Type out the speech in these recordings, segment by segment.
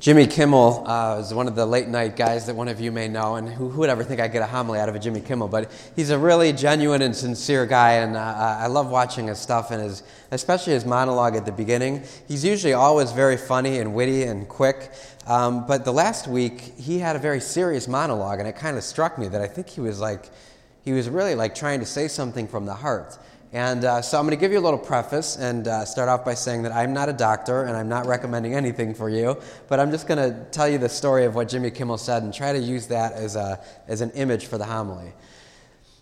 Jimmy Kimmel uh, is one of the late night guys that one of you may know, and who, who would ever think I'd get a homily out of a Jimmy Kimmel? But he's a really genuine and sincere guy, and uh, I love watching his stuff and his, especially his monologue at the beginning. He's usually always very funny and witty and quick, um, but the last week he had a very serious monologue, and it kind of struck me that I think he was like, he was really like trying to say something from the heart. And uh, so I'm going to give you a little preface and uh, start off by saying that I'm not a doctor and I'm not recommending anything for you, but I'm just going to tell you the story of what Jimmy Kimmel said and try to use that as, a, as an image for the homily.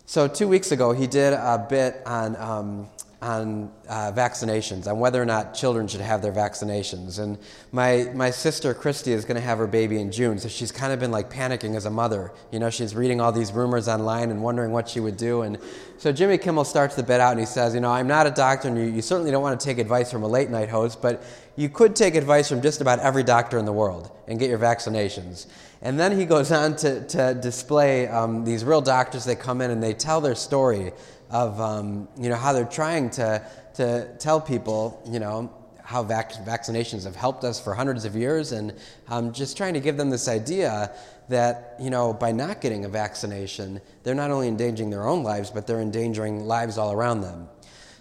So, two weeks ago, he did a bit on um, on uh, vaccinations, on whether or not children should have their vaccinations. And my, my sister Christy is going to have her baby in June, so she's kind of been like panicking as a mother. You know, she's reading all these rumors online and wondering what she would do. And so Jimmy Kimmel starts the bit out and he says, You know, I'm not a doctor, and you, you certainly don't want to take advice from a late night host, but you could take advice from just about every doctor in the world and get your vaccinations. And then he goes on to, to display um, these real doctors. that come in and they tell their story of um, you know how they're trying to to tell people you know how vac- vaccinations have helped us for hundreds of years, and um, just trying to give them this idea that you know by not getting a vaccination, they're not only endangering their own lives, but they're endangering lives all around them.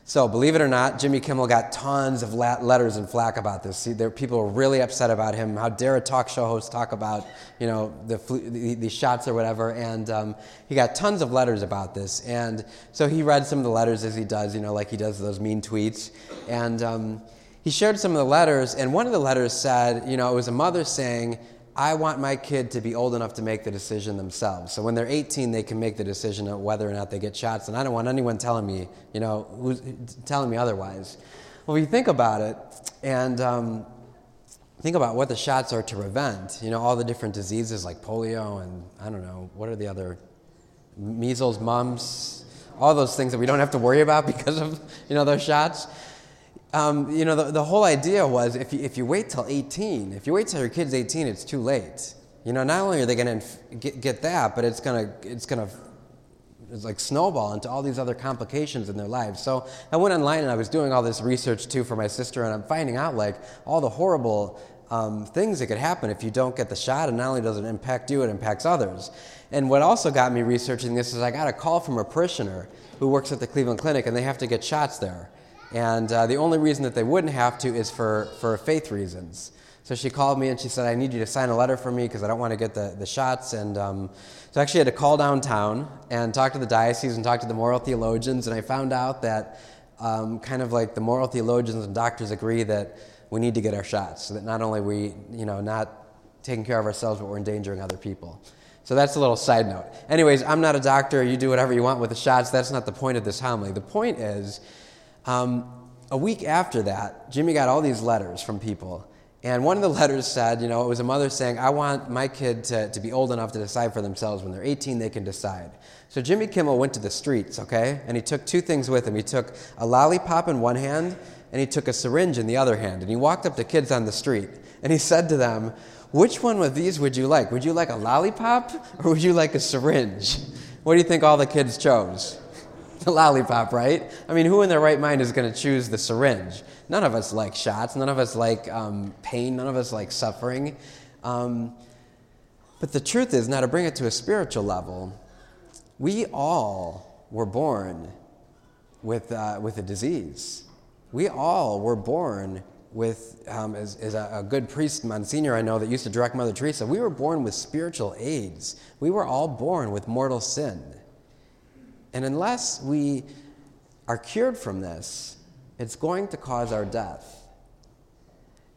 So, believe it or not, Jimmy Kimmel got tons of letters and flack about this. See, there, people were really upset about him. How dare a talk show host talk about, you know, the, the, the shots or whatever? And um, he got tons of letters about this. And so he read some of the letters as he does, you know, like he does those mean tweets. And um, he shared some of the letters. And one of the letters said, you know, it was a mother saying, I want my kid to be old enough to make the decision themselves. So when they're 18, they can make the decision of whether or not they get shots. And I don't want anyone telling me, you know, telling me otherwise. Well, if you think about it, and um, think about what the shots are to prevent, you know, all the different diseases like polio and I don't know, what are the other measles, mumps, all those things that we don't have to worry about because of, you know, those shots um, you know, the, the whole idea was if you, if you wait till 18, if you wait till your kid's 18, it's too late. You know, not only are they going to get, get that, but it's going to it's going to it's like snowball into all these other complications in their lives. So I went online and I was doing all this research too for my sister, and I'm finding out like all the horrible um, things that could happen if you don't get the shot. And not only does it impact you, it impacts others. And what also got me researching this is I got a call from a parishioner who works at the Cleveland Clinic, and they have to get shots there. And uh, the only reason that they wouldn't have to is for, for faith reasons. So she called me and she said, I need you to sign a letter for me because I don't want to get the, the shots. And um, so I actually had to call downtown and talk to the diocese and talk to the moral theologians. And I found out that um, kind of like the moral theologians and doctors agree that we need to get our shots so that not only we, you know, not taking care of ourselves, but we're endangering other people. So that's a little side note. Anyways, I'm not a doctor. You do whatever you want with the shots. That's not the point of this homily. The point is, um, a week after that, Jimmy got all these letters from people. And one of the letters said, you know, it was a mother saying, I want my kid to, to be old enough to decide for themselves. When they're 18, they can decide. So Jimmy Kimmel went to the streets, okay? And he took two things with him. He took a lollipop in one hand, and he took a syringe in the other hand. And he walked up to kids on the street, and he said to them, Which one of these would you like? Would you like a lollipop, or would you like a syringe? What do you think all the kids chose? The lollipop, right? I mean, who in their right mind is going to choose the syringe? None of us like shots. None of us like um, pain. None of us like suffering. Um, but the truth is, now to bring it to a spiritual level, we all were born with, uh, with a disease. We all were born with, um, as, as a, a, good priest, Monsignor, I know, that used to direct Mother Teresa, we were born with spiritual AIDS. We were all born with mortal sin. And unless we are cured from this, it's going to cause our death.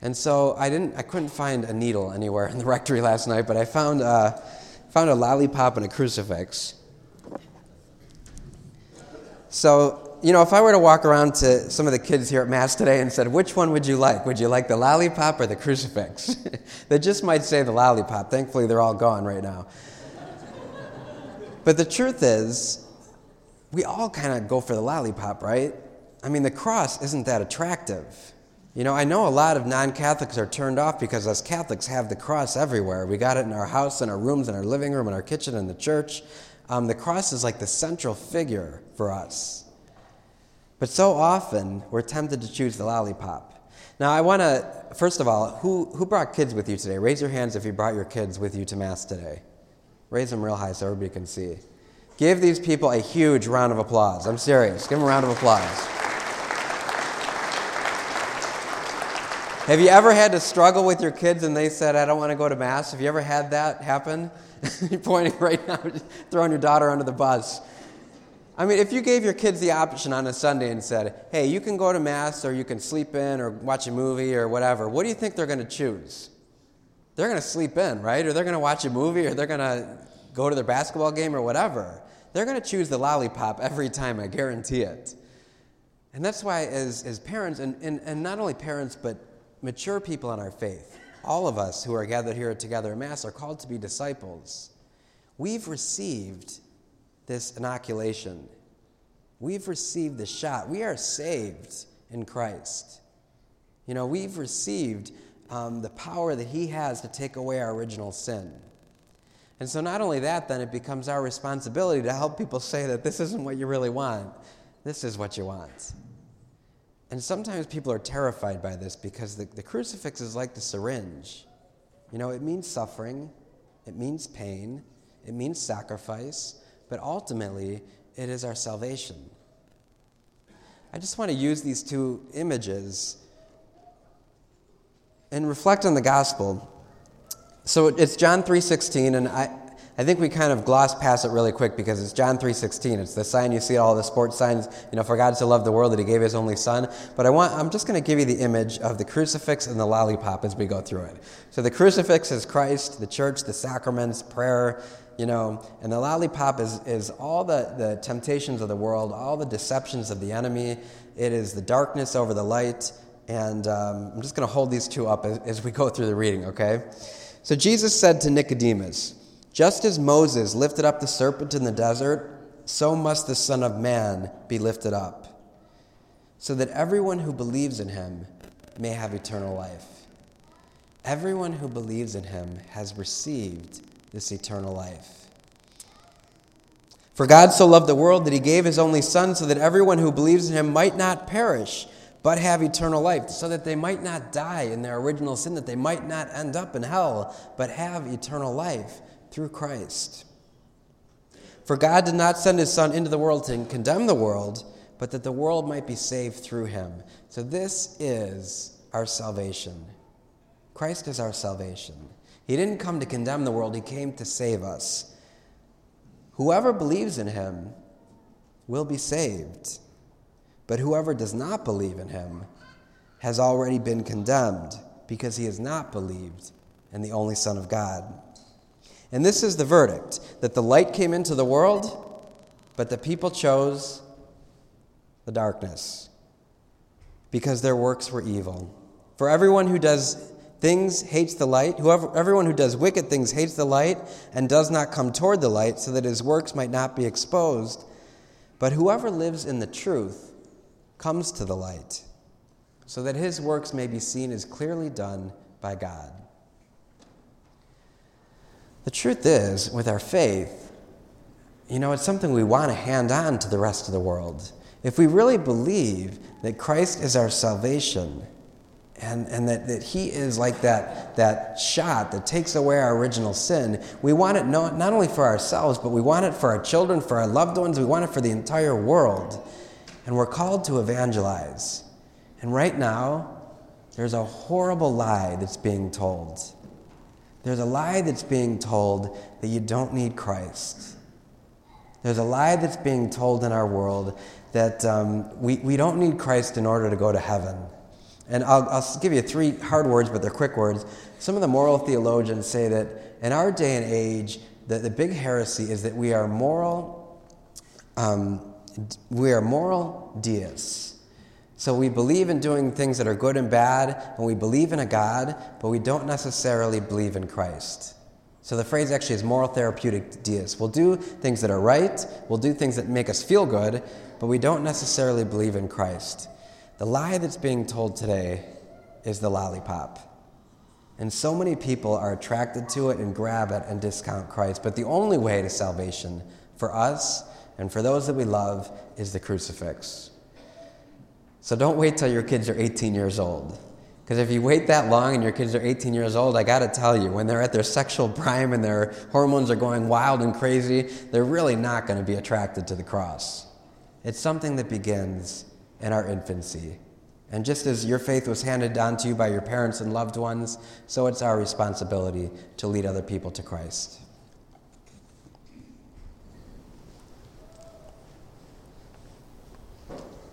And so I didn't, I couldn't find a needle anywhere in the rectory last night, but I found a, found a lollipop and a crucifix. So, you know, if I were to walk around to some of the kids here at Mass today and said, which one would you like? Would you like the lollipop or the crucifix? they just might say the lollipop. Thankfully, they're all gone right now. but the truth is, we all kind of go for the lollipop, right? I mean, the cross isn't that attractive. You know, I know a lot of non Catholics are turned off because us Catholics have the cross everywhere. We got it in our house, in our rooms, in our living room, in our kitchen, in the church. Um, the cross is like the central figure for us. But so often, we're tempted to choose the lollipop. Now, I want to, first of all, who, who brought kids with you today? Raise your hands if you brought your kids with you to Mass today. Raise them real high so everybody can see. Give these people a huge round of applause. I'm serious. Give them a round of applause. Have you ever had to struggle with your kids and they said, I don't want to go to Mass? Have you ever had that happen? You're pointing right now, throwing your daughter under the bus. I mean, if you gave your kids the option on a Sunday and said, hey, you can go to Mass or you can sleep in or watch a movie or whatever, what do you think they're going to choose? They're going to sleep in, right? Or they're going to watch a movie or they're going to go to their basketball game or whatever. They're going to choose the lollipop every time, I guarantee it. And that's why, as, as parents, and, and, and not only parents, but mature people in our faith, all of us who are gathered here together in Mass are called to be disciples. We've received this inoculation. We've received the shot. We are saved in Christ. You know, we've received um, the power that He has to take away our original sin. And so, not only that, then it becomes our responsibility to help people say that this isn't what you really want, this is what you want. And sometimes people are terrified by this because the, the crucifix is like the syringe. You know, it means suffering, it means pain, it means sacrifice, but ultimately, it is our salvation. I just want to use these two images and reflect on the gospel. So it's John 3:16 and I I think we kind of gloss past it really quick because it's John 3:16. It's the sign you see all the sports signs, you know, for God to love the world that he gave his only son. But I want I'm just going to give you the image of the crucifix and the lollipop as we go through it. So the crucifix is Christ, the church, the sacraments, prayer, you know, and the lollipop is, is all the, the temptations of the world, all the deceptions of the enemy. It is the darkness over the light. And um, I'm just going to hold these two up as, as we go through the reading, okay? So Jesus said to Nicodemus, Just as Moses lifted up the serpent in the desert, so must the Son of Man be lifted up, so that everyone who believes in him may have eternal life. Everyone who believes in him has received this eternal life. For God so loved the world that he gave his only Son so that everyone who believes in him might not perish, but have eternal life, so that they might not die in their original sin, that they might not end up in hell, but have eternal life through Christ. For God did not send his Son into the world to condemn the world, but that the world might be saved through him. So this is our salvation. Christ is our salvation. He didn't come to condemn the world, He came to save us. Whoever believes in Him will be saved, but whoever does not believe in Him has already been condemned because he has not believed in the only Son of God. And this is the verdict that the light came into the world, but the people chose the darkness because their works were evil. For everyone who does things hates the light. Whoever, everyone who does wicked things hates the light and does not come toward the light so that his works might not be exposed. But whoever lives in the truth comes to the light so that his works may be seen as clearly done by God. The truth is, with our faith, you know, it's something we want to hand on to the rest of the world. If we really believe that Christ is our salvation, and, and that, that he is like that, that shot that takes away our original sin. We want it not, not only for ourselves, but we want it for our children, for our loved ones. We want it for the entire world. And we're called to evangelize. And right now, there's a horrible lie that's being told. There's a lie that's being told that you don't need Christ. There's a lie that's being told in our world that um, we, we don't need Christ in order to go to heaven. And I'll, I'll give you three hard words, but they're quick words. Some of the moral theologians say that in our day and age, the, the big heresy is that we are moral, um, we are moral deists. So we believe in doing things that are good and bad, and we believe in a God, but we don't necessarily believe in Christ. So the phrase actually is moral therapeutic deists. We'll do things that are right, we'll do things that make us feel good, but we don't necessarily believe in Christ. The lie that's being told today is the lollipop. And so many people are attracted to it and grab it and discount Christ. But the only way to salvation for us and for those that we love is the crucifix. So don't wait till your kids are 18 years old. Because if you wait that long and your kids are 18 years old, I got to tell you, when they're at their sexual prime and their hormones are going wild and crazy, they're really not going to be attracted to the cross. It's something that begins in our infancy. And just as your faith was handed down to you by your parents and loved ones, so it's our responsibility to lead other people to Christ.